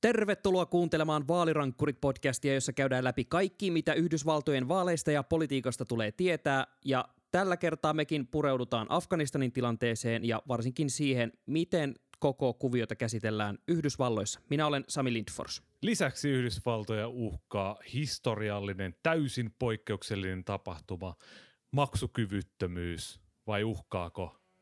Tervetuloa kuuntelemaan Vaalirankkurit-podcastia, jossa käydään läpi kaikki, mitä Yhdysvaltojen vaaleista ja politiikasta tulee tietää. Ja tällä kertaa mekin pureudutaan Afganistanin tilanteeseen ja varsinkin siihen, miten koko kuviota käsitellään Yhdysvalloissa. Minä olen Sami Lindfors. Lisäksi Yhdysvaltoja uhkaa historiallinen, täysin poikkeuksellinen tapahtuma, maksukyvyttömyys, vai uhkaako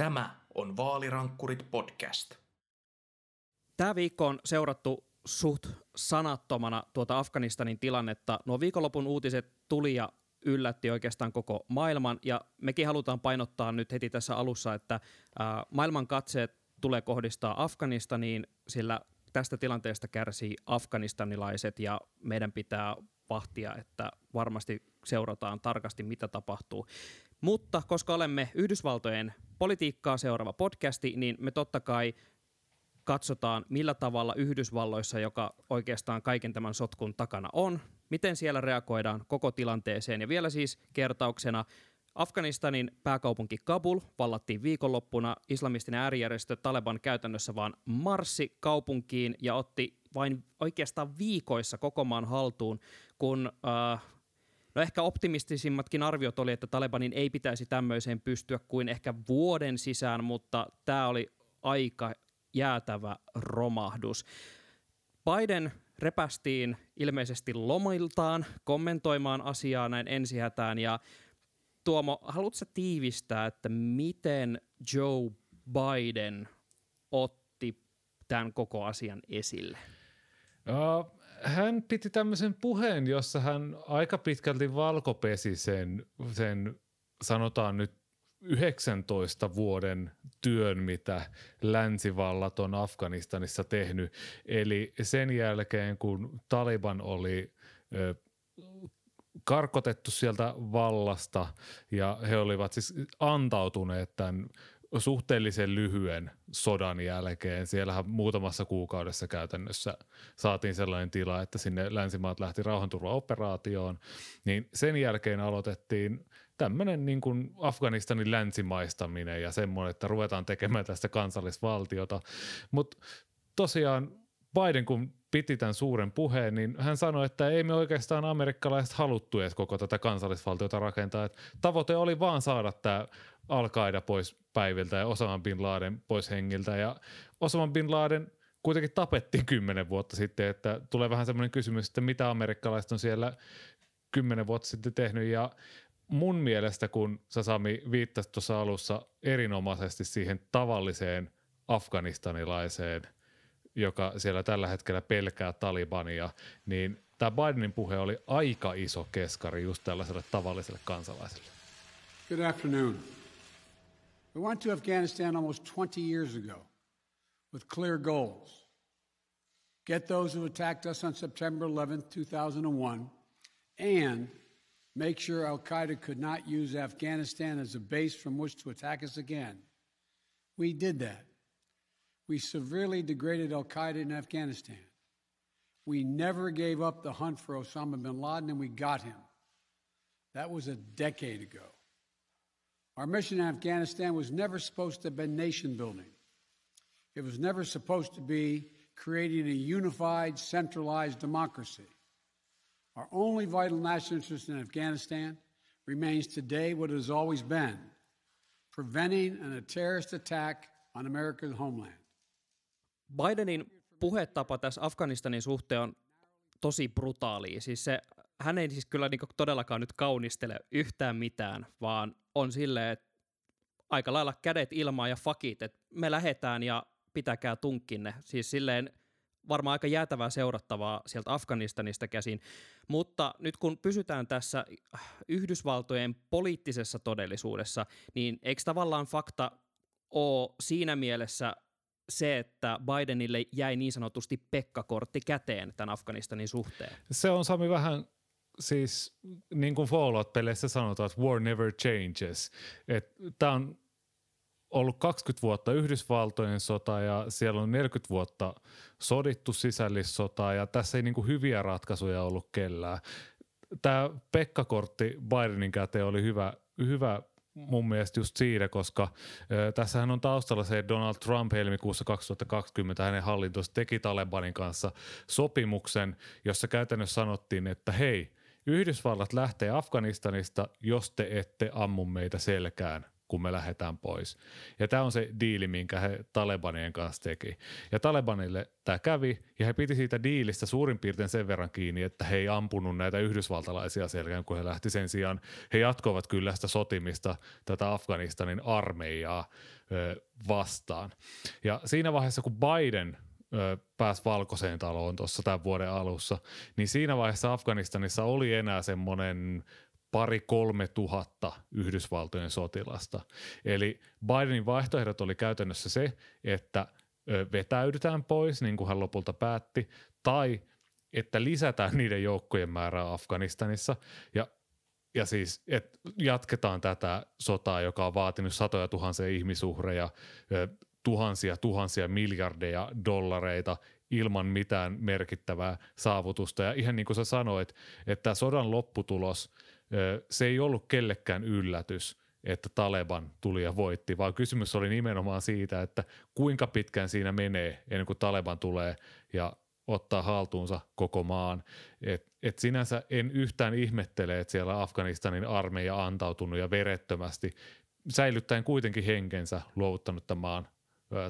Tämä on Vaalirankkurit podcast. Tämä viikko on seurattu suht sanattomana tuota Afganistanin tilannetta. Nuo viikonlopun uutiset tuli ja yllätti oikeastaan koko maailman ja mekin halutaan painottaa nyt heti tässä alussa, että maailman katseet tulee kohdistaa Afganistaniin, sillä tästä tilanteesta kärsii afganistanilaiset ja meidän pitää vahtia, että varmasti seurataan tarkasti, mitä tapahtuu. Mutta koska olemme Yhdysvaltojen politiikkaa seuraava podcasti, niin me totta kai katsotaan, millä tavalla Yhdysvalloissa, joka oikeastaan kaiken tämän sotkun takana on, miten siellä reagoidaan koko tilanteeseen. Ja vielä siis kertauksena, Afganistanin pääkaupunki Kabul vallattiin viikonloppuna. Islamistinen äärijärjestö Taleban käytännössä vaan marssi kaupunkiin ja otti vain oikeastaan viikoissa koko maan haltuun, kun äh, No ehkä optimistisimmatkin arviot oli, että Talebanin ei pitäisi tämmöiseen pystyä kuin ehkä vuoden sisään, mutta tämä oli aika jäätävä romahdus. Biden repästiin ilmeisesti lomiltaan kommentoimaan asiaa näin ensihätään ja Tuomo, haluatko tiivistää, että miten Joe Biden otti tämän koko asian esille? Hän piti tämmöisen puheen, jossa hän aika pitkälti valkopesi sen, sen sanotaan nyt 19 vuoden työn, mitä länsivallat on Afganistanissa tehnyt. Eli sen jälkeen, kun Taliban oli ö, karkotettu sieltä vallasta ja he olivat siis antautuneet tämän suhteellisen lyhyen sodan jälkeen. Siellähän muutamassa kuukaudessa käytännössä saatiin sellainen tila, että sinne länsimaat lähti rauhanturvaoperaatioon. Niin sen jälkeen aloitettiin tämmöinen niin kuin Afganistanin länsimaistaminen ja semmoinen, että ruvetaan tekemään tästä kansallisvaltiota. Mutta tosiaan Biden kun piti tämän suuren puheen, niin hän sanoi, että ei me oikeastaan amerikkalaiset haluttu edes koko tätä kansallisvaltiota rakentaa. Että tavoite oli vaan saada tämä al pois päiviltä ja Osama Bin Laden pois hengiltä. Ja Osama Bin Laden kuitenkin tapettiin kymmenen vuotta sitten, että tulee vähän semmoinen kysymys, että mitä amerikkalaiset on siellä kymmenen vuotta sitten tehnyt. Ja mun mielestä, kun sä Sami viittasit tuossa alussa erinomaisesti siihen tavalliseen afganistanilaiseen – joka siellä tällä hetkellä pelkää Talibania, niin tämä Bidenin puhe oli aika iso keskari just tällaiselle tavalliselle kansalaiselle. Good afternoon. We went to Afghanistan almost 20 years ago with clear goals. Get those who attacked us on September 11th, 2001, and make sure Al Qaeda could not use Afghanistan as a base from which to attack us again. We did that. We severely degraded Al Qaeda in Afghanistan. We never gave up the hunt for Osama bin Laden, and we got him. That was a decade ago. Our mission in Afghanistan was never supposed to have been nation building. It was never supposed to be creating a unified, centralized democracy. Our only vital national interest in Afghanistan remains today what it has always been preventing a terrorist attack on America's homeland. Bidenin puhetapa tässä Afganistanin suhteen on tosi brutaali. Siis se, hän ei siis kyllä niin todellakaan nyt kaunistele yhtään mitään, vaan on silleen, että aika lailla kädet ilmaa ja fakit, että me lähetään ja pitäkää tunkkinne. Siis silleen varmaan aika jäätävää seurattavaa sieltä Afganistanista käsin. Mutta nyt kun pysytään tässä Yhdysvaltojen poliittisessa todellisuudessa, niin eikö tavallaan fakta ole siinä mielessä se, että Bidenille jäi niin sanotusti pekkakortti käteen tämän Afganistanin suhteen? Se on Sami vähän siis niin kuin Fallout-peleissä sanotaan, että war never changes. Tämä on ollut 20 vuotta Yhdysvaltojen sota ja siellä on 40 vuotta sodittu sisällissota ja tässä ei niin kuin hyviä ratkaisuja ollut kellään. Tämä Pekka-kortti Bidenin käteen oli hyvä, hyvä mun mielestä just siinä, koska ö, tässähän on taustalla se, että Donald Trump helmikuussa 2020 hänen hallintonsa teki Talebanin kanssa sopimuksen, jossa käytännössä sanottiin, että hei, Yhdysvallat lähtee Afganistanista, jos te ette ammu meitä selkään kun me lähdetään pois. Ja tämä on se diili, minkä he Talebanien kanssa teki. Ja Talebanille tämä kävi, ja he piti siitä diilistä suurin piirtein sen verran kiinni, että he ei ampunut näitä yhdysvaltalaisia selkään, kun he lähti sen sijaan. He jatkoivat kyllä sitä sotimista tätä Afganistanin armeijaa ö, vastaan. Ja siinä vaiheessa, kun Biden pääsi valkoiseen taloon tuossa tämän vuoden alussa, niin siinä vaiheessa Afganistanissa oli enää semmoinen pari kolme tuhatta Yhdysvaltojen sotilasta. Eli Bidenin vaihtoehdot oli käytännössä se, että vetäydytään pois, niin kuin hän lopulta päätti, tai että lisätään niiden joukkojen määrää Afganistanissa ja ja siis, että jatketaan tätä sotaa, joka on vaatinut satoja tuhansia ihmisuhreja, tuhansia tuhansia miljardeja dollareita ilman mitään merkittävää saavutusta. Ja ihan niin kuin sä sanoit, että sodan lopputulos – se ei ollut kellekään yllätys, että Taleban tuli ja voitti, vaan kysymys oli nimenomaan siitä, että kuinka pitkään siinä menee ennen kuin Taleban tulee ja ottaa haltuunsa koko maan. Et, et sinänsä en yhtään ihmettele, että siellä Afganistanin armeija antautunut ja verettömästi säilyttäen kuitenkin henkensä luovuttanut tämän maan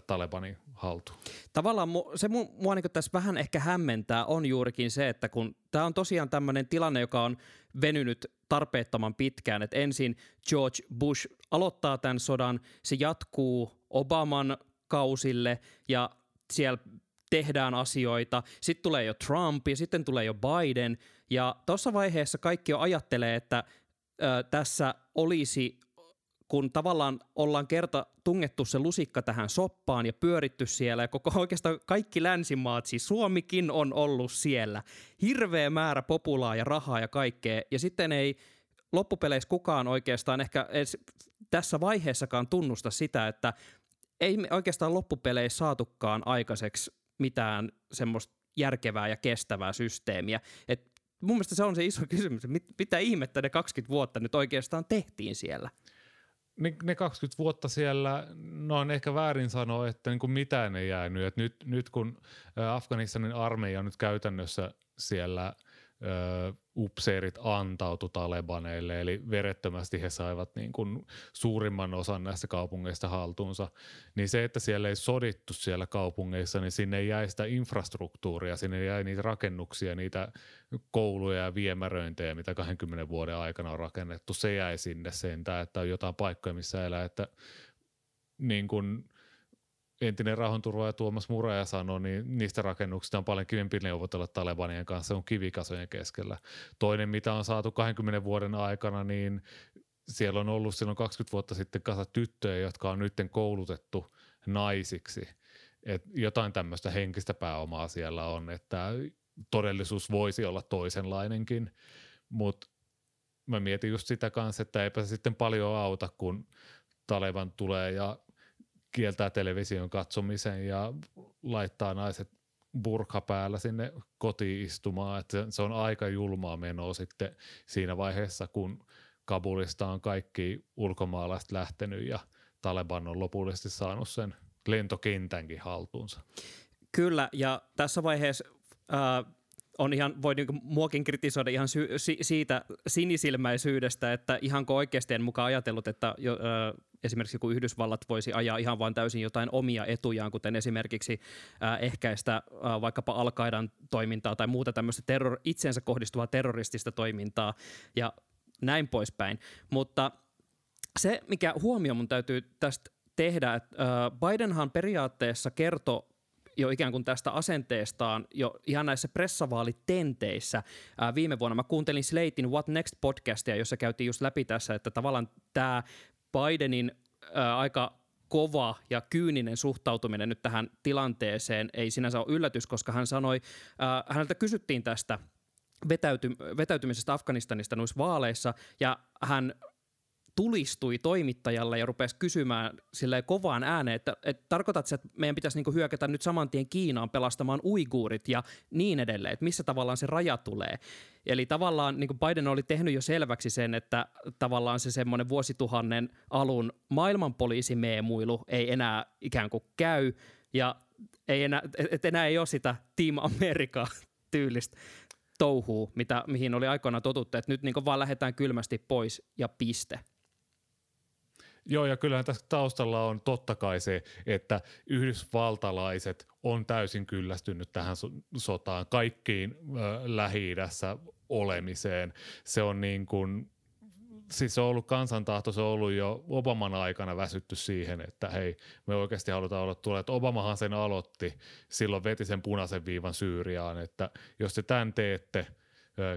Talebanin haltuun. Tavallaan se mua niin tässä vähän ehkä hämmentää on juurikin se, että kun tämä on tosiaan tämmöinen tilanne, joka on venynyt tarpeettoman pitkään, että ensin George Bush aloittaa tämän sodan, se jatkuu Obaman kausille ja siellä tehdään asioita, sitten tulee jo Trump ja sitten tulee jo Biden ja tuossa vaiheessa kaikki jo ajattelee, että ö, tässä olisi kun tavallaan ollaan kerta tungettu se lusikka tähän soppaan ja pyöritty siellä ja koko oikeastaan kaikki länsimaat, siis Suomikin on ollut siellä. Hirveä määrä populaa ja rahaa ja kaikkea ja sitten ei loppupeleissä kukaan oikeastaan ehkä edes tässä vaiheessakaan tunnusta sitä, että ei me oikeastaan loppupeleissä saatukaan aikaiseksi mitään semmoista järkevää ja kestävää systeemiä. Et mun mielestä se on se iso kysymys, mitä ihmettä ne 20 vuotta nyt oikeastaan tehtiin siellä ne, ne 20 vuotta siellä, no on ehkä väärin sanoa, että niin kuin mitään ei jäänyt. Et nyt, nyt kun Afganistanin armeija on nyt käytännössä siellä – ö, upseerit antautu talebaneille, eli verettömästi he saivat niin kuin suurimman osan näistä kaupungeista haltuunsa, niin se, että siellä ei sodittu siellä kaupungeissa, niin sinne jäi sitä infrastruktuuria, sinne jäi niitä rakennuksia, niitä kouluja ja viemäröintejä, mitä 20 vuoden aikana on rakennettu, se jäi sinne sentään, että on jotain paikkoja, missä elää, että niin kuin – entinen rauhanturvaaja Tuomas Muraja sanoi, niin niistä rakennuksista on paljon kivempi neuvotella Talebanien kanssa, on kivikasojen keskellä. Toinen, mitä on saatu 20 vuoden aikana, niin siellä on ollut silloin 20 vuotta sitten kasa tyttöjä, jotka on nyt koulutettu naisiksi. Et jotain tämmöistä henkistä pääomaa siellä on, että todellisuus voisi olla toisenlainenkin, mutta mä mietin just sitä kanssa, että eipä se sitten paljon auta, kun Taleban tulee ja kieltää television katsomisen ja laittaa naiset burka päällä sinne kotiin istumaan. Että se on aika julmaa menoa sitten siinä vaiheessa, kun Kabulista on kaikki ulkomaalaiset lähtenyt ja Taleban on lopullisesti saanut sen lentokentänkin haltuunsa. Kyllä, ja tässä vaiheessa äh, on ihan, voi niinku muokin kritisoida ihan sy- si- siitä sinisilmäisyydestä, että ihanko oikeasti en mukaan ajatellut, että jo, äh, esimerkiksi joku Yhdysvallat voisi ajaa ihan vain täysin jotain omia etujaan, kuten esimerkiksi äh, ehkäistä äh, vaikkapa al toimintaa tai muuta tämmöistä terror- itseensä kohdistuvaa terroristista toimintaa ja näin poispäin. Mutta se, mikä huomio mun täytyy tästä tehdä, että äh, Bidenhan periaatteessa kertoi jo ikään kuin tästä asenteestaan jo ihan näissä pressavaalitenteissä. Ää, viime vuonna mä kuuntelin Slatein What Next podcastia, jossa käytiin just läpi tässä, että tavallaan tämä Bidenin ää, aika kova ja kyyninen suhtautuminen nyt tähän tilanteeseen ei sinänsä ole yllätys, koska hän sanoi, äh, häneltä kysyttiin tästä vetäyty, vetäytymisestä Afganistanista noissa vaaleissa, ja hän tulistui toimittajalle ja rupesi kysymään sille kovaan ääneen, että, että tarkoitatko, että meidän pitäisi niinku hyökätä nyt saman tien Kiinaan pelastamaan uiguurit ja niin edelleen, että missä tavallaan se raja tulee. Eli tavallaan niin Biden oli tehnyt jo selväksi sen, että tavallaan se semmoinen vuosituhannen alun maailmanpoliisimeemuilu ei enää ikään kuin käy ja ei enää, et enää ei ole sitä Team America tyylistä touhuu, mitä, mihin oli aikoinaan totuttu, että nyt niin vaan lähdetään kylmästi pois ja piste. Joo, ja kyllähän tässä taustalla on totta kai se, että yhdysvaltalaiset on täysin kyllästynyt tähän sotaan, kaikkiin äh, lähi olemiseen. Se on niin kuin, siis se on ollut kansantahto, se on ollut jo Obaman aikana väsytty siihen, että hei, me oikeasti halutaan olla tuolla, että Obamahan sen aloitti, silloin veti sen punaisen viivan Syyriaan, että jos te tämän teette,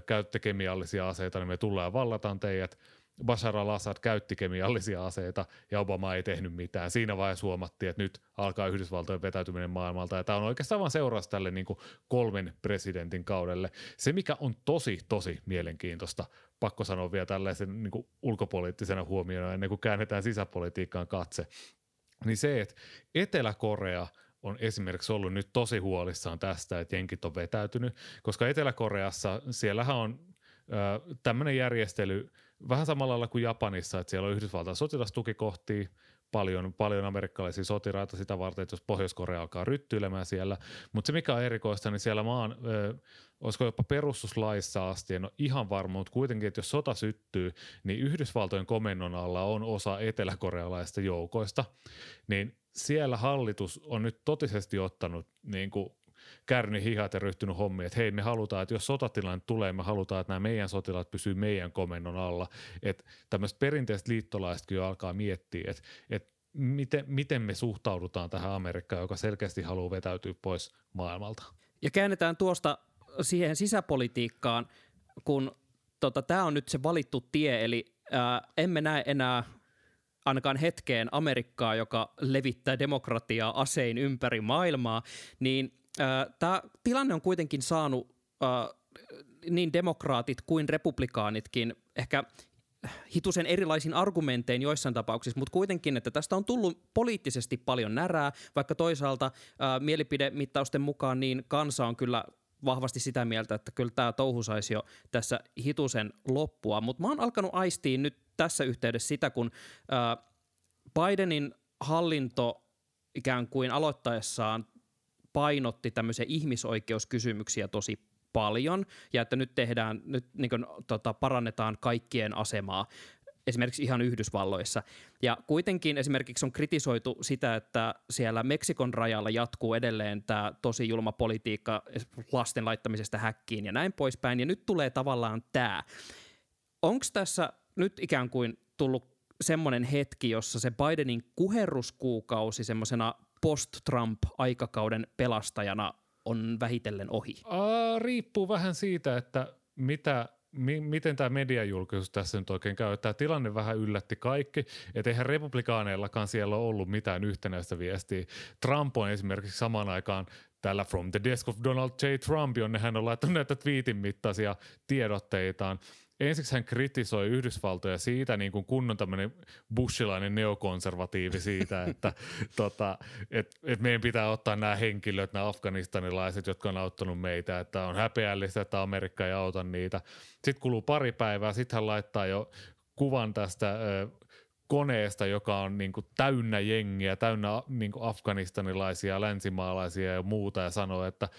käytte kemiallisia aseita, niin me tullaan vallataan teidät – Bashar al-Assad käytti kemiallisia aseita ja Obama ei tehnyt mitään. Siinä vaiheessa huomattiin, että nyt alkaa Yhdysvaltojen vetäytyminen maailmalta ja tämä on oikeastaan vain seuraus tälle niin kuin kolmen presidentin kaudelle. Se, mikä on tosi, tosi mielenkiintoista, pakko sanoa vielä tällaisen niin kuin ulkopoliittisena huomiona ennen kuin käännetään sisäpolitiikkaan katse, niin se, että Etelä-Korea on esimerkiksi ollut nyt tosi huolissaan tästä, että jenkit on vetäytynyt, koska Etelä-Koreassa siellähän on tämmöinen järjestely – vähän samalla lailla kuin Japanissa, että siellä on Yhdysvaltain sotilastukikohtia, paljon, paljon amerikkalaisia sotilaita sitä varten, että jos Pohjois-Korea alkaa ryttyilemään siellä. Mutta se mikä on erikoista, niin siellä maan, ö, olisiko jopa perustuslaissa asti, en ole ihan varma, mutta kuitenkin, että jos sota syttyy, niin Yhdysvaltojen komennon alla on osa eteläkorealaista joukoista, niin siellä hallitus on nyt totisesti ottanut niin kuin kärni hihat ja ryhtynyt hommiin, että hei me halutaan, että jos sotatilanne tulee, me halutaan, että nämä meidän sotilaat pysyy meidän komennon alla. Että tämmöiset perinteiset liittolaisetkin jo alkaa miettiä, että, että miten, miten me suhtaudutaan tähän Amerikkaan, joka selkeästi haluaa vetäytyä pois maailmalta. Ja käännetään tuosta siihen sisäpolitiikkaan, kun tota, tämä on nyt se valittu tie, eli ää, emme näe enää ainakaan hetkeen Amerikkaa, joka levittää demokratiaa asein ympäri maailmaa, niin Tämä tilanne on kuitenkin saanut niin demokraatit kuin republikaanitkin ehkä hitusen erilaisin argumentein joissain tapauksissa, mutta kuitenkin, että tästä on tullut poliittisesti paljon närää, vaikka toisaalta ää, mielipidemittausten mukaan niin kansa on kyllä vahvasti sitä mieltä, että kyllä tämä touhu saisi jo tässä hitusen loppua, mutta mä oon alkanut aistiin nyt tässä yhteydessä sitä, kun ää, Bidenin hallinto ikään kuin aloittaessaan painotti tämmöisiä ihmisoikeuskysymyksiä tosi paljon ja että nyt tehdään, nyt niin kuin, tota, parannetaan kaikkien asemaa esimerkiksi ihan Yhdysvalloissa. Ja kuitenkin esimerkiksi on kritisoitu sitä, että siellä Meksikon rajalla jatkuu edelleen tämä tosi julma politiikka lasten laittamisesta häkkiin ja näin poispäin. Ja nyt tulee tavallaan tämä. Onko tässä nyt ikään kuin tullut semmoinen hetki, jossa se Bidenin kuherruskuukausi semmoisena post-Trump-aikakauden pelastajana on vähitellen ohi? Uh, riippuu vähän siitä, että mitä mi- miten tämä mediajulkisuus tässä nyt oikein käy. Tämä tilanne vähän yllätti kaikki, että eihän republikaaneillakaan siellä ole ollut mitään yhtenäistä viestiä. Trump on esimerkiksi samaan aikaan täällä From the Desk of Donald J. Trump, jonne hän on laittanut näitä twiitin mittaisia tiedotteitaan ensiksi hän kritisoi Yhdysvaltoja siitä niin kuin kunnon tämmöinen bushilainen neokonservatiivi siitä, että tota, et, et meidän pitää ottaa nämä henkilöt, nämä afganistanilaiset, jotka on auttanut meitä, että on häpeällistä, että Amerikka ei auta niitä. Sitten kuluu pari päivää, sitten hän laittaa jo kuvan tästä ö, koneesta, joka on niin kuin täynnä jengiä, täynnä niin kuin afganistanilaisia, länsimaalaisia ja muuta ja sanoo, että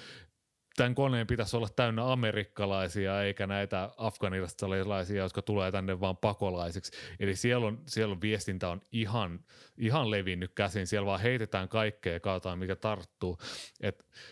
tämän koneen pitäisi olla täynnä amerikkalaisia eikä näitä afganistanilaisia, jotka tulee tänne vaan pakolaisiksi. Eli siellä on, siellä on viestintä on ihan, ihan levinnyt käsin. Siellä vaan heitetään kaikkea ja katsotaan, mikä tarttuu.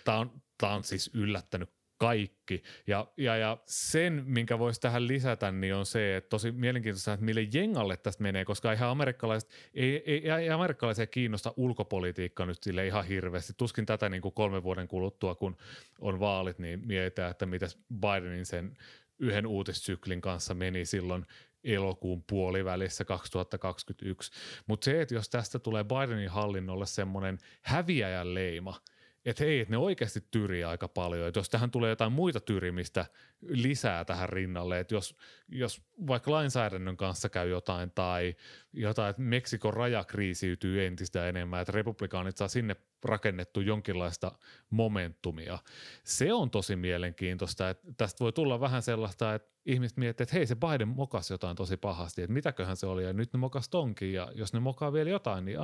Tämä on, on siis yllättänyt kaikki. Ja, ja, ja sen, minkä voisi tähän lisätä, niin on se, että tosi mielenkiintoista, että mille jengalle tästä menee, koska ihan amerikkalaiset, ei, ei, ei amerikkalaisia kiinnosta ulkopolitiikka nyt sille ihan hirveästi. Tuskin tätä niin kuin kolmen vuoden kuluttua, kun on vaalit, niin mietitään, että mitä Bidenin sen yhden uutissyklin kanssa meni silloin elokuun puolivälissä 2021. Mutta se, että jos tästä tulee Bidenin hallinnolle semmoinen häviäjän leima – että hei, että ne oikeasti tyrii aika paljon. Että jos tähän tulee jotain muita tyrimistä lisää tähän rinnalle, että jos, jos vaikka lainsäädännön kanssa käy jotain tai jotain, että Meksikon raja kriisiytyy entistä enemmän, että republikaanit saa sinne rakennettu jonkinlaista momentumia. Se on tosi mielenkiintoista, että tästä voi tulla vähän sellaista, että ihmiset miettii, että hei se Biden mokas jotain tosi pahasti, että mitäköhän se oli ja nyt ne mokas tonkin ja jos ne mokaa vielä jotain, niin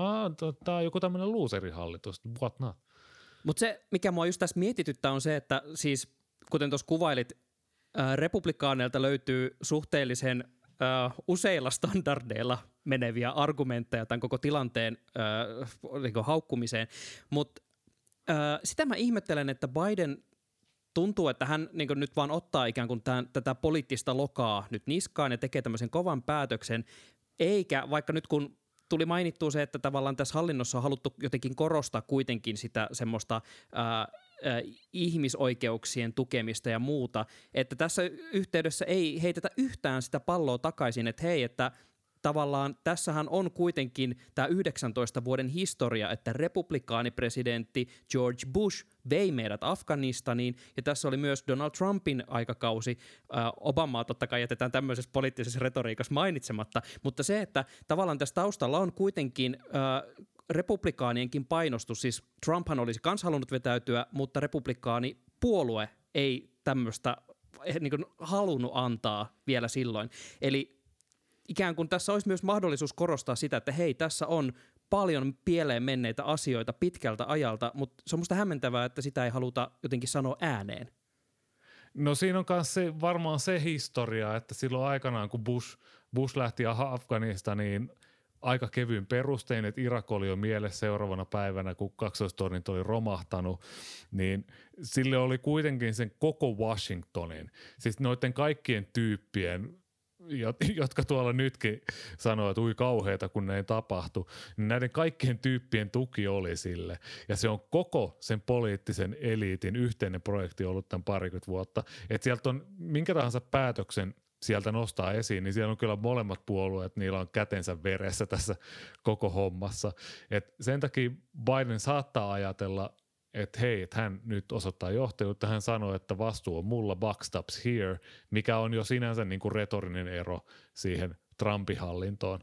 tämä on joku tämmöinen looserihallitus, what not. Mutta se, mikä mua just tässä mietityttää, on se, että siis kuten tuossa kuvailit, republikaaneilta löytyy suhteellisen ää, useilla standardeilla meneviä argumentteja tämän koko tilanteen ää, niin haukkumiseen, mutta sitä mä ihmettelen, että Biden tuntuu, että hän niin nyt vaan ottaa ikään kuin tämän, tätä poliittista lokaa nyt niskaan ja tekee tämmöisen kovan päätöksen, eikä vaikka nyt kun tuli mainittua se, että tavallaan tässä hallinnossa on haluttu jotenkin korostaa kuitenkin sitä semmoista ää, ihmisoikeuksien tukemista ja muuta, että tässä yhteydessä ei heitetä yhtään sitä palloa takaisin, että hei, että tavallaan tässähän on kuitenkin tämä 19 vuoden historia, että republikaanipresidentti George Bush vei meidät Afganistaniin, ja tässä oli myös Donald Trumpin aikakausi. Obamaa totta kai jätetään tämmöisessä poliittisessa retoriikassa mainitsematta, mutta se, että tavallaan tässä taustalla on kuitenkin republikaanienkin painostus, siis Trumphan olisi kans halunnut vetäytyä, mutta republikaani puolue ei tämmöistä eh, niin halunnut antaa vielä silloin. Eli ikään kuin tässä olisi myös mahdollisuus korostaa sitä, että hei, tässä on paljon pieleen menneitä asioita pitkältä ajalta, mutta se on musta hämmentävää, että sitä ei haluta jotenkin sanoa ääneen. No siinä on myös se, varmaan se historia, että silloin aikanaan kun Bush, Bush lähti Afganistaniin aika kevyin perustein, että Irak oli jo mielessä seuraavana päivänä, kun kaksoistornit oli romahtanut, niin sille oli kuitenkin sen koko Washingtonin, siis noiden kaikkien tyyppien jotka tuolla nytkin sanoo, että ui kauheita, kun ne ei tapahtu, niin näiden kaikkien tyyppien tuki oli sille. Ja se on koko sen poliittisen eliitin yhteinen projekti ollut tämän parikymmentä vuotta. Että sieltä on minkä tahansa päätöksen sieltä nostaa esiin, niin siellä on kyllä molemmat puolueet, niillä on kätensä veressä tässä koko hommassa. Et sen takia Biden saattaa ajatella että hei, että hän nyt osoittaa johtajuutta, hän sanoi, että vastuu on mulla, buck stops here, mikä on jo sinänsä niin kuin retorinen ero siihen Trumpin hallintoon.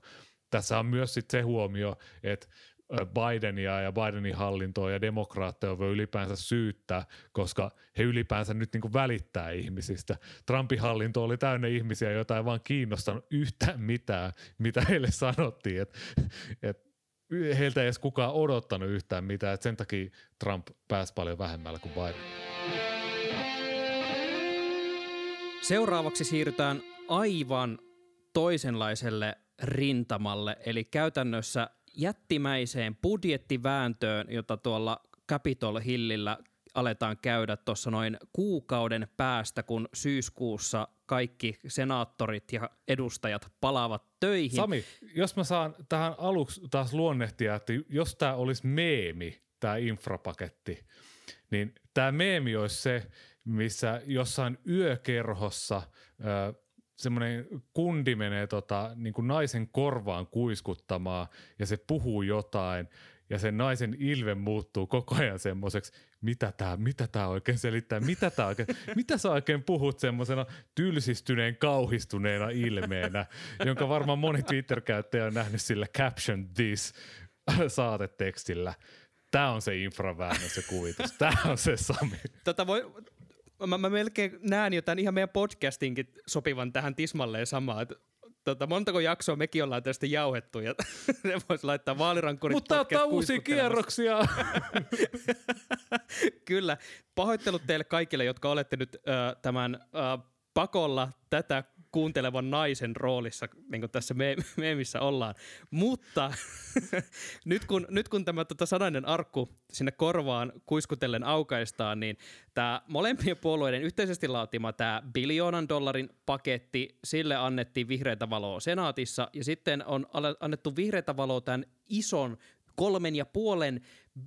Tässä on myös sit se huomio, että Bidenia ja Bidenin hallintoa ja demokraatteja voi ylipäänsä syyttää, koska he ylipäänsä nyt niin kuin välittää ihmisistä. Trumpin hallinto oli täynnä ihmisiä, joita ei vaan kiinnostanut yhtään mitään, mitä heille sanottiin. Et, et heiltä ei edes kukaan odottanut yhtään mitään, että sen takia Trump pääsi paljon vähemmällä kuin Biden. Seuraavaksi siirrytään aivan toisenlaiselle rintamalle, eli käytännössä jättimäiseen budjettivääntöön, jota tuolla Capitol Hillillä aletaan käydä tuossa noin kuukauden päästä, kun syyskuussa kaikki senaattorit ja edustajat palaavat töihin. Sami, jos mä saan tähän aluksi taas luonnehtia, että jos tämä olisi meemi, tämä infrapaketti, niin tämä meemi olisi se, missä jossain yökerhossa ö, semmoinen kundi menee tota, niin kuin naisen korvaan kuiskuttamaan ja se puhuu jotain ja sen naisen ilve muuttuu koko ajan semmoiseksi, mitä tämä mitä tää oikein selittää, mitä, tää oikein, mitä sä oikein puhut semmoisena tylsistyneen, kauhistuneena ilmeenä, jonka varmaan moni Twitter-käyttäjä on nähnyt sillä caption this saatetekstillä. Tämä on se infraväännös se kuvitus. Tämä on se Sami. Tota voi, mä, mä melkein näen jo tämän ihan meidän podcastinkin sopivan tähän tismalleen samaan. Tota, montako jaksoa mekin ollaan tästä jauhettu ja ne voisi laittaa vaalirankkurit Mutta ottaa uusia kierroksia. Kyllä. Pahoittelut teille kaikille, jotka olette nyt äh, tämän äh, pakolla tätä kuuntelevan naisen roolissa, niin kuin tässä me- meemissä ollaan. Mutta nyt, kun, nyt kun tämä tota, sanainen arkku sinne korvaan kuiskutellen aukaistaan, niin tämä molempien puolueiden yhteisesti laatima tämä biljoonan dollarin paketti, sille annettiin vihreitä valoa senaatissa ja sitten on annettu vihreitä valoa tämän ison kolmen ja puolen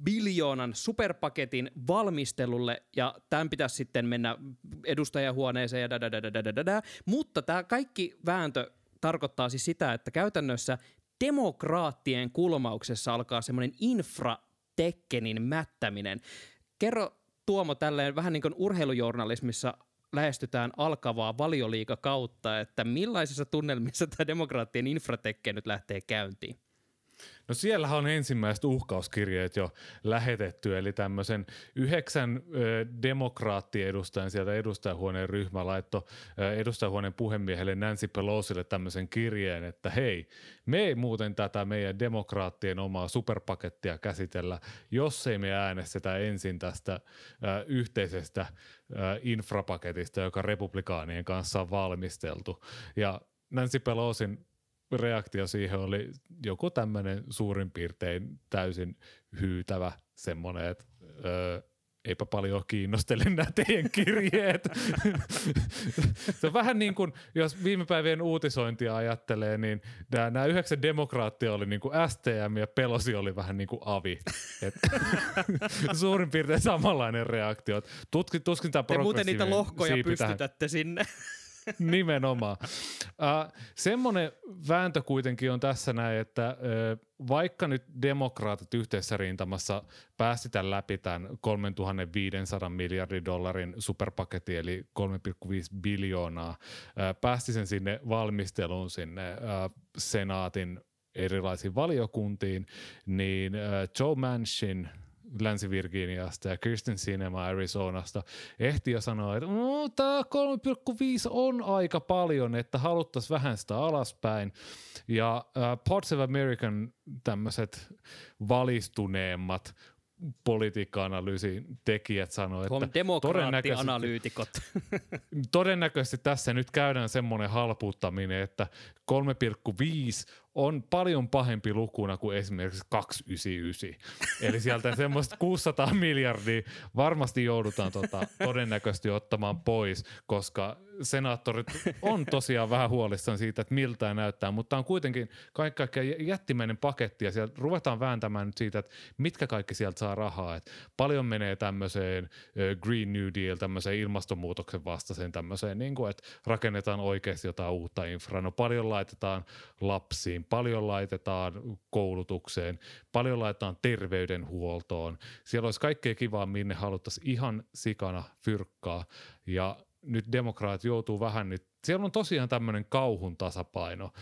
biljoonan superpaketin valmistelulle ja tämän pitäisi sitten mennä edustajahuoneeseen ja da, da, da, da, da, da, da. Mutta tämä kaikki vääntö tarkoittaa siis sitä, että käytännössä demokraattien kulmauksessa alkaa semmoinen infratekkenin mättäminen. Kerro Tuomo tälleen vähän niin kuin urheilujournalismissa lähestytään alkavaa valioliikakautta, että millaisissa tunnelmissa tämä demokraattien infratekke nyt lähtee käyntiin? No siellä on ensimmäiset uhkauskirjeet jo lähetetty, eli tämmöisen yhdeksän demokraattiedustajan sieltä edustajahuoneen ryhmä laittoi edustajahuoneen puhemiehelle Nancy Pelosille tämmöisen kirjeen, että hei, me ei muuten tätä meidän demokraattien omaa superpakettia käsitellä, jos ei me äänestetä ensin tästä yhteisestä infrapaketista, joka republikaanien kanssa on valmisteltu. Ja Nancy Pelosin reaktio siihen oli joku tämmöinen suurin piirtein täysin hyytävä semmoinen, että öö, eipä paljon kiinnostele nämä teidän kirjeet. se on vähän niin kuin, jos viime päivien uutisointia ajattelee, niin nämä, nämä yhdeksän demokraattia oli niin kuin STM ja Pelosi oli vähän niin kuin AVI. Et, suurin piirtein samanlainen reaktio. Tuskin, tuskin tämä Te muuten niitä lohkoja pystytätte tähän. sinne. Nimenomaan. Uh, semmoinen vääntö kuitenkin on tässä näin, että uh, vaikka nyt demokraatit yhteisessä rintamassa päästetään läpi tämän 3500 miljardin dollarin superpaketti, eli 3,5 biljoonaa, uh, päästi sen sinne valmisteluun sinne uh, senaatin erilaisiin valiokuntiin, niin uh, Joe Manchin – Länsi-Virginiasta ja Kirsten Sinema Arizonasta ehti jo sanoa, että no, tämä 3,5 on aika paljon, että haluttaisiin vähän sitä alaspäin. Ja uh, Parts of American tämmöiset valistuneemmat politiikka-analyysin tekijät sanoivat, että demokraatti-analyytikot. todennäköisesti tässä nyt käydään semmoinen halpuuttaminen, että 3,5 on paljon pahempi lukuna kuin esimerkiksi 299. Eli sieltä semmoista 600 miljardia varmasti joudutaan tota, todennäköisesti ottamaan pois, koska senaattorit on tosiaan vähän huolissaan siitä, että miltä tämä näyttää, mutta on kuitenkin kaikki jättimäinen paketti ja sieltä ruvetaan vääntämään nyt siitä, että mitkä kaikki sieltä saa rahaa. Että paljon menee tämmöiseen Green New Deal, tämmöiseen ilmastonmuutoksen vastaiseen tämmöiseen, niin kuin, että rakennetaan oikeasti jotain uutta infraa. No paljon laitetaan lapsiin, paljon laitetaan koulutukseen, paljon laitetaan terveydenhuoltoon. Siellä olisi kaikkea kivaa, minne haluttaisiin ihan sikana fyrkkaa ja nyt demokraat joutuu vähän nyt, siellä on tosiaan tämmöinen kauhun tasapaino,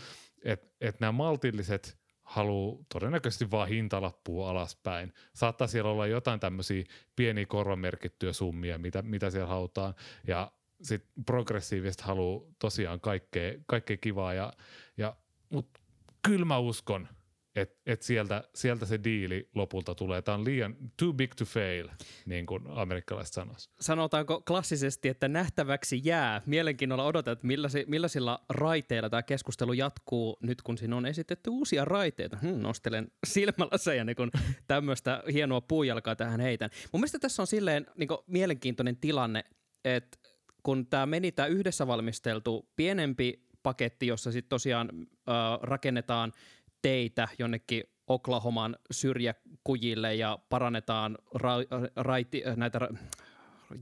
että et nämä maltilliset haluaa todennäköisesti vaan hintalappua alaspäin. Saattaa siellä olla jotain tämmöisiä pieniä korvamerkittyjä summia, mitä, mitä siellä halutaan, ja sitten progressiivista haluaa tosiaan kaikkea, kaikkea kivaa, ja, ja, mutta kyllä mä uskon, että et sieltä, sieltä se diili lopulta tulee. Tämä on liian too big to fail, niin kuin amerikkalaiset sanoisivat. Sanotaanko klassisesti, että nähtäväksi jää. Mielenkiinnolla odotan, että millaisi, millaisilla raiteilla tämä keskustelu jatkuu nyt, kun siinä on esitetty uusia raiteita. Hmm, nostelen silmälasejani, kun tämmöistä hienoa puujalkaa tähän heitän. Mun mielestä tässä on silleen niin mielenkiintoinen tilanne, että kun tämä meni tämä yhdessä valmisteltu pienempi paketti, jossa sitten tosiaan äh, rakennetaan – teitä jonnekin Oklahoman syrjäkujille ja parannetaan ra- raiti, näitä ra-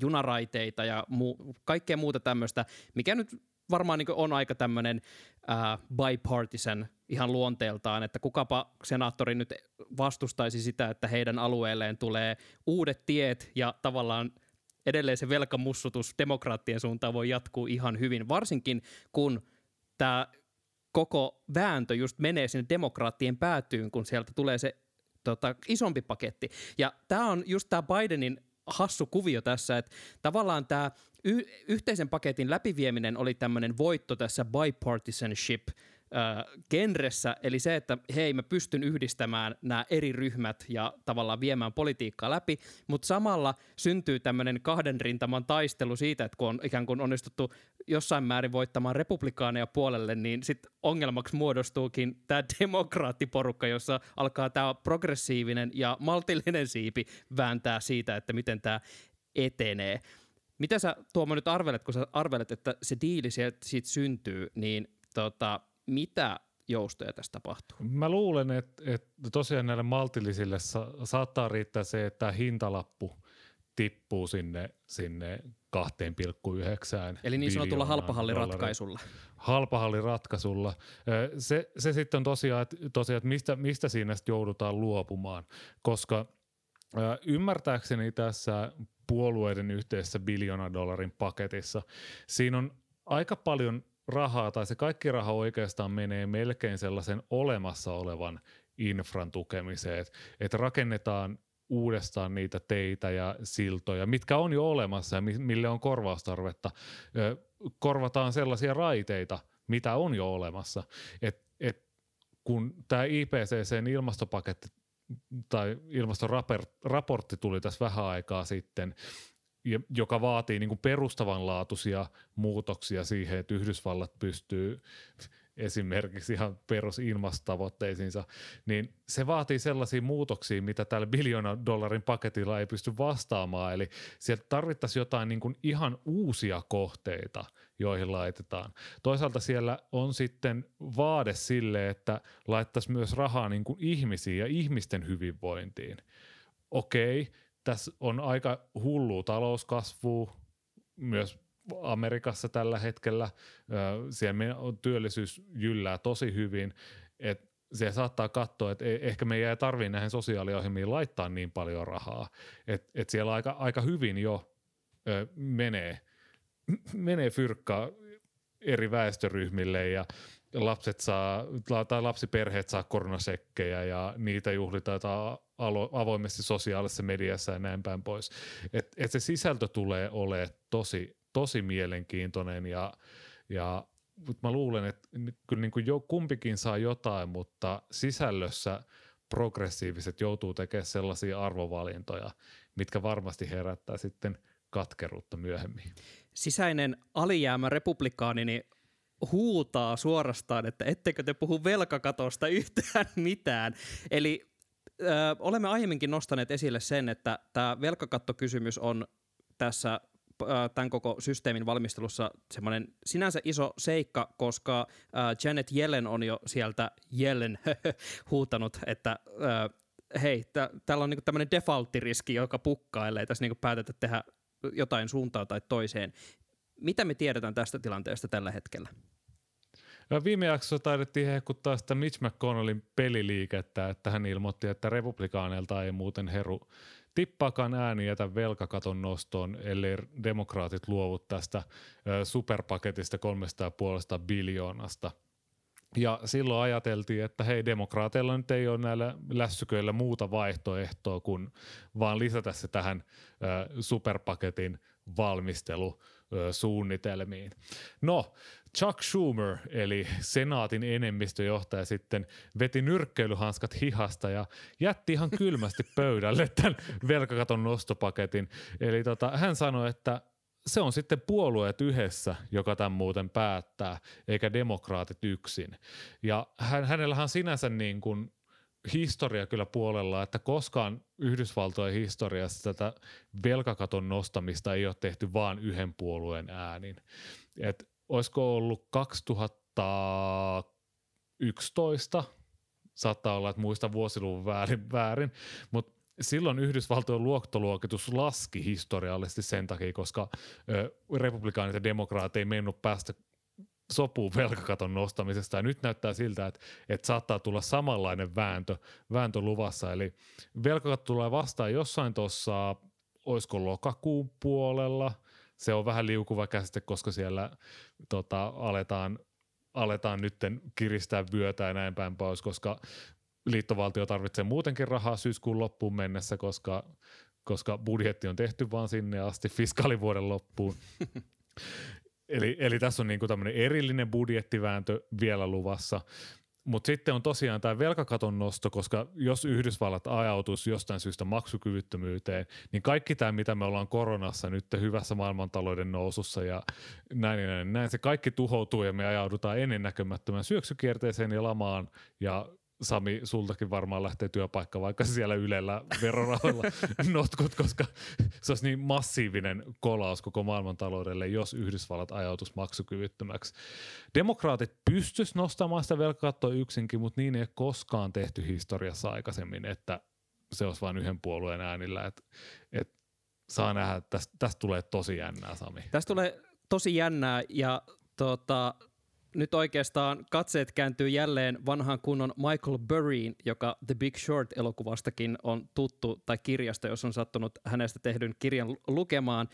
junaraiteita ja muu, kaikkea muuta tämmöistä, mikä nyt varmaan niin on aika tämmöinen äh, bipartisan ihan luonteeltaan, että kukapa senaattori nyt vastustaisi sitä, että heidän alueelleen tulee uudet tiet ja tavallaan edelleen se velkamussutus demokraattien suuntaan voi jatkuu ihan hyvin, varsinkin kun tämä koko vääntö just menee sinne demokraattien päätyyn, kun sieltä tulee se tota, isompi paketti. Ja tämä on just tämä Bidenin hassu kuvio tässä, että tavallaan tämä y- yhteisen paketin läpivieminen oli tämmöinen voitto tässä bipartisanship – genressä, eli se, että hei, mä pystyn yhdistämään nämä eri ryhmät ja tavallaan viemään politiikkaa läpi, mutta samalla syntyy tämmöinen kahden rintaman taistelu siitä, että kun on ikään kuin onnistuttu jossain määrin voittamaan republikaaneja puolelle, niin sitten ongelmaksi muodostuukin tämä demokraattiporukka, jossa alkaa tämä progressiivinen ja maltillinen siipi vääntää siitä, että miten tämä etenee. Mitä sä Tuomo nyt arvelet, kun sä arvelet, että se diili siitä, syntyy, niin tota, mitä joustoja tästä tapahtuu? Mä luulen, että, että tosiaan näille maltillisille sa- saattaa riittää se, että hintalappu tippuu sinne, sinne 2,9 Eli niin sanotulla halpahalliratkaisulla. halpahalliratkaisulla. Se, se sitten on tosiaan, että, tosiaan, että mistä, mistä siinä sitten joudutaan luopumaan, koska ymmärtääkseni tässä puolueiden yhteisessä biljoonan dollarin paketissa, siinä on aika paljon rahaa, tai se kaikki raha oikeastaan menee melkein sellaisen olemassa olevan infran tukemiseen, että et rakennetaan uudestaan niitä teitä ja siltoja, mitkä on jo olemassa ja mi- mille on korvaustarvetta. Korvataan sellaisia raiteita, mitä on jo olemassa. Et, et kun tämä IPCCn ilmastopaketti tai ilmastoraportti tuli tässä vähän aikaa sitten, joka vaatii niin kuin perustavanlaatuisia muutoksia siihen, että Yhdysvallat pystyy esimerkiksi ihan perusilmastotavoitteisiinsa, niin se vaatii sellaisia muutoksia, mitä tällä biljoonan dollarin paketilla ei pysty vastaamaan. Eli sieltä tarvittaisiin jotain niin kuin ihan uusia kohteita, joihin laitetaan. Toisaalta siellä on sitten vaade sille, että laittaisi myös rahaa niin kuin ihmisiin ja ihmisten hyvinvointiin. Okei, tässä on aika hullua talouskasvua, myös Amerikassa tällä hetkellä. Siellä työllisyys jyllää tosi hyvin, että se saattaa katsoa, että e- ehkä meidän ei tarvitse näihin sosiaaliohjelmiin laittaa niin paljon rahaa, että et siellä aika, aika hyvin jo ö, menee, menee fyrkkaa eri väestöryhmille ja lapset saa, tai lapsiperheet saa koronasekkejä ja niitä juhlitaan avoimesti sosiaalisessa mediassa ja näin päin pois. Et, et se sisältö tulee olemaan tosi, tosi mielenkiintoinen ja, ja mut mä luulen, että kyllä niin kuin jo kumpikin saa jotain, mutta sisällössä progressiiviset joutuu tekemään sellaisia arvovalintoja, mitkä varmasti herättää sitten katkeruutta myöhemmin. Sisäinen alijäämä republikaani niin huutaa suorastaan, että ettekö te puhu velkakatosta yhtään mitään. Eli ö, olemme aiemminkin nostaneet esille sen, että tämä velkakattokysymys on tässä tämän koko systeemin valmistelussa semmoinen sinänsä iso seikka, koska Janet Yellen on jo sieltä Yellen huutanut, että hei, tä, täällä on niinku tämmöinen defaulttiriski, joka pukkaa, ellei tässä niinku päätetä tehdä jotain suuntaan tai toiseen. Mitä me tiedetään tästä tilanteesta tällä hetkellä? Ja viime jaksossa taidettiin hehkuttaa sitä Mitch McConnellin peliliikettä, että hän ilmoitti, että republikaaneilta ei muuten heru tippaakaan ääniä tämän velkakaton nostoon, ellei demokraatit luovu tästä superpaketista 3,5 biljoonasta. Ja silloin ajateltiin, että hei, demokraateilla nyt ei ole näillä lässyköillä muuta vaihtoehtoa kuin vaan lisätä se tähän superpaketin valmistelu suunnitelmiin. No, Chuck Schumer, eli senaatin enemmistöjohtaja, sitten veti nyrkkeilyhanskat hihasta ja jätti ihan kylmästi pöydälle tämän velkakaton nostopaketin. Eli tota, hän sanoi, että se on sitten puolueet yhdessä, joka tämän muuten päättää, eikä demokraatit yksin. Ja hän, hänellähän sinänsä niin kuin historia kyllä puolella, että koskaan Yhdysvaltojen historiassa tätä velkakaton nostamista ei ole tehty vain yhden puolueen äänin. Et olisiko ollut 2011, saattaa olla, että muista vuosiluvun väärin, väärin mutta silloin Yhdysvaltojen luottoluokitus laski historiallisesti sen takia, koska republikaanit ja demokraatit ei mennyt päästä sopuun velkakaton nostamisesta. Ja nyt näyttää siltä, että, että saattaa tulla samanlainen vääntö, vääntö luvassa. Eli velkakatto tulee vastaan jossain tuossa, olisiko lokakuun puolella. Se on vähän liukuva käsite, koska siellä tota, aletaan, aletaan nytten kiristää vyötä ja näin päin pois, koska liittovaltio tarvitsee muutenkin rahaa syyskuun loppuun mennessä, koska, koska budjetti on tehty vaan sinne asti fiskaalivuoden loppuun. eli, eli tässä on niinku tämmöinen erillinen budjettivääntö vielä luvassa. Mutta sitten on tosiaan tämä velkakaton nosto, koska jos Yhdysvallat ajautuisi jostain syystä maksukyvyttömyyteen, niin kaikki tämä, mitä me ollaan koronassa nyt hyvässä maailmantalouden nousussa ja näin, ja näin, näin, se kaikki tuhoutuu ja me ajaudutaan ennennäkemättömän syöksykierteeseen ja lamaan ja Sami, sultakin varmaan lähtee työpaikka, vaikka siellä Ylellä verorahoilla notkut, koska se olisi niin massiivinen kolaus koko maailmantaloudelle, jos Yhdysvallat ajautuisi maksukyvyttömäksi. Demokraatit pystyis nostamaan sitä velkakattoa yksinkin, mutta niin ei ole koskaan tehty historiassa aikaisemmin, että se olisi vain yhden puolueen äänillä. Et, et saa nähdä, että tästä, tästä tulee tosi jännää, Sami. Tästä tulee tosi jännää ja tota, nyt oikeastaan katseet kääntyy jälleen vanhaan kunnon Michael Burryin, joka The Big Short-elokuvastakin on tuttu, tai kirjasta, jos on sattunut hänestä tehdyn kirjan lukemaan.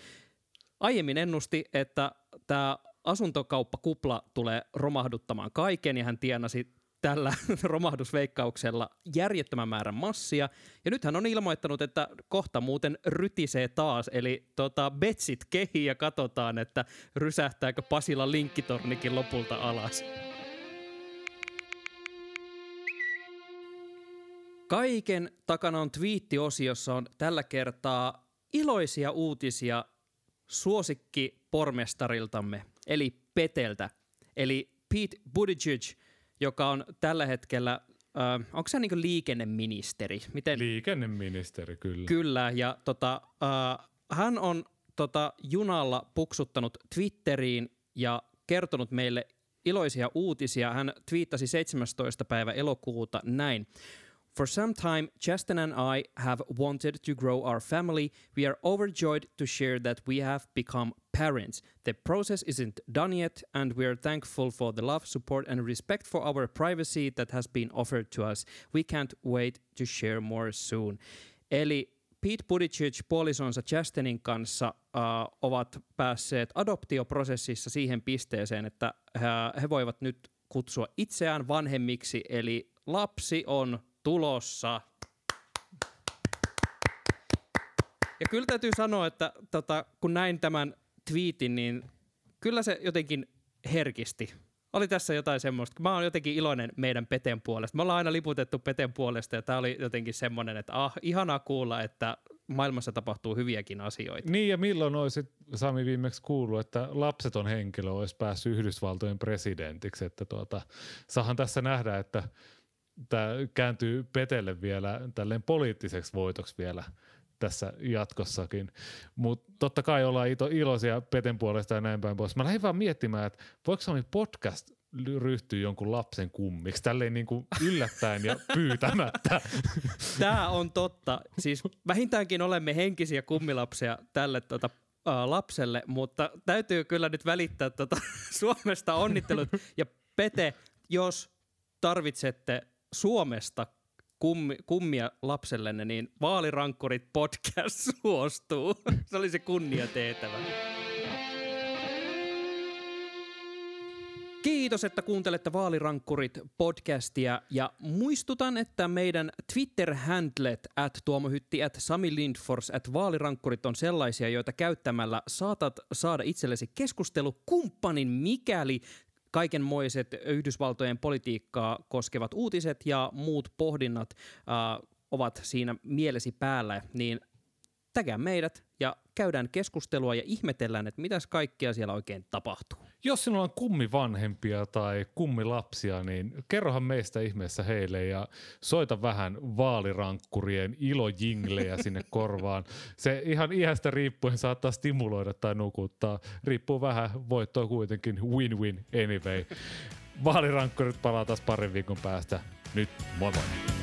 Aiemmin ennusti, että tämä asuntokauppakupla tulee romahduttamaan kaiken, ja hän tienasi tällä romahdusveikkauksella järjettömän määrän massia. Ja nyt hän on ilmoittanut, että kohta muuten rytisee taas, eli tota, betsit kehii ja katsotaan, että rysähtääkö Pasila linkkitornikin lopulta alas. Kaiken takana on twiittiosiossa on tällä kertaa iloisia uutisia suosikki pormestariltamme, eli Peteltä. Eli Pete Buttigieg – joka on tällä hetkellä, äh, onko se niin liikenneministeri? Miten? Liikenneministeri, kyllä. Kyllä, ja tota, äh, hän on tota, junalla puksuttanut Twitteriin ja kertonut meille iloisia uutisia. Hän twiittasi 17. päivä elokuuta näin. For some time, Justin and I have wanted to grow our family. We are overjoyed to share that we have become parents. The process isn't done yet, and we are thankful for the love, support, and respect for our privacy that has been offered to us. We can't wait to share more soon. Eli Pete Buttigieg puolisonsa Chastenin kanssa uh, ovat päässeet adoptioprosessissa siihen pisteeseen, että uh, he voivat nyt kutsua itseään vanhemmiksi, eli lapsi on tulossa. Ja kyllä täytyy sanoa, että tota, kun näin tämän twiitin, niin kyllä se jotenkin herkisti. Oli tässä jotain semmoista. Mä oon jotenkin iloinen meidän Peten puolesta. Me ollaan aina liputettu Peten puolesta ja tämä oli jotenkin semmoinen, että ah, ihanaa kuulla, että maailmassa tapahtuu hyviäkin asioita. Niin ja milloin olisi Sami viimeksi kuullut, että lapseton henkilö olisi päässyt Yhdysvaltojen presidentiksi. Että tuota, saahan tässä nähdä, että tämä kääntyy Petelle vielä tälleen poliittiseksi voitoksi vielä tässä jatkossakin. Mutta totta kai ollaan iloisia Peten puolesta ja näin päin pois. Mä lähdin vaan miettimään, että voiko Sami podcast ryhtyä jonkun lapsen kummiksi, tälleen niin kuin yllättäen ja pyytämättä. Tämä on totta. Siis vähintäänkin olemme henkisiä kummilapsia tälle tota, ä, lapselle, mutta täytyy kyllä nyt välittää tota, Suomesta onnittelut. Ja Pete, jos tarvitsette Suomesta kummi, kummia lapsellenne, niin Vaalirankkurit podcast suostuu. se oli se kunnia tehtävä. Kiitos, että kuuntelette Vaalirankkurit podcastia ja muistutan, että meidän Twitter-handlet at tuomohytti at Sami Lindfors at vaalirankkurit on sellaisia, joita käyttämällä saatat saada itsellesi keskustelukumppanin, mikäli kaikenmoiset Yhdysvaltojen politiikkaa koskevat uutiset ja muut pohdinnat äh, ovat siinä mielesi päällä, niin tägää meidät ja käydään keskustelua ja ihmetellään, että mitäs kaikkea siellä oikein tapahtuu. Jos sinulla on kummivanhempia tai kummilapsia, niin kerrohan meistä ihmeessä heille ja soita vähän vaalirankkurien ilojinglejä sinne korvaan. Se ihan iästä riippuen saattaa stimuloida tai nukuttaa. Riippuu vähän, voittoa kuitenkin win-win anyway. Vaalirankkurit palaa taas parin viikon päästä. Nyt moi moi!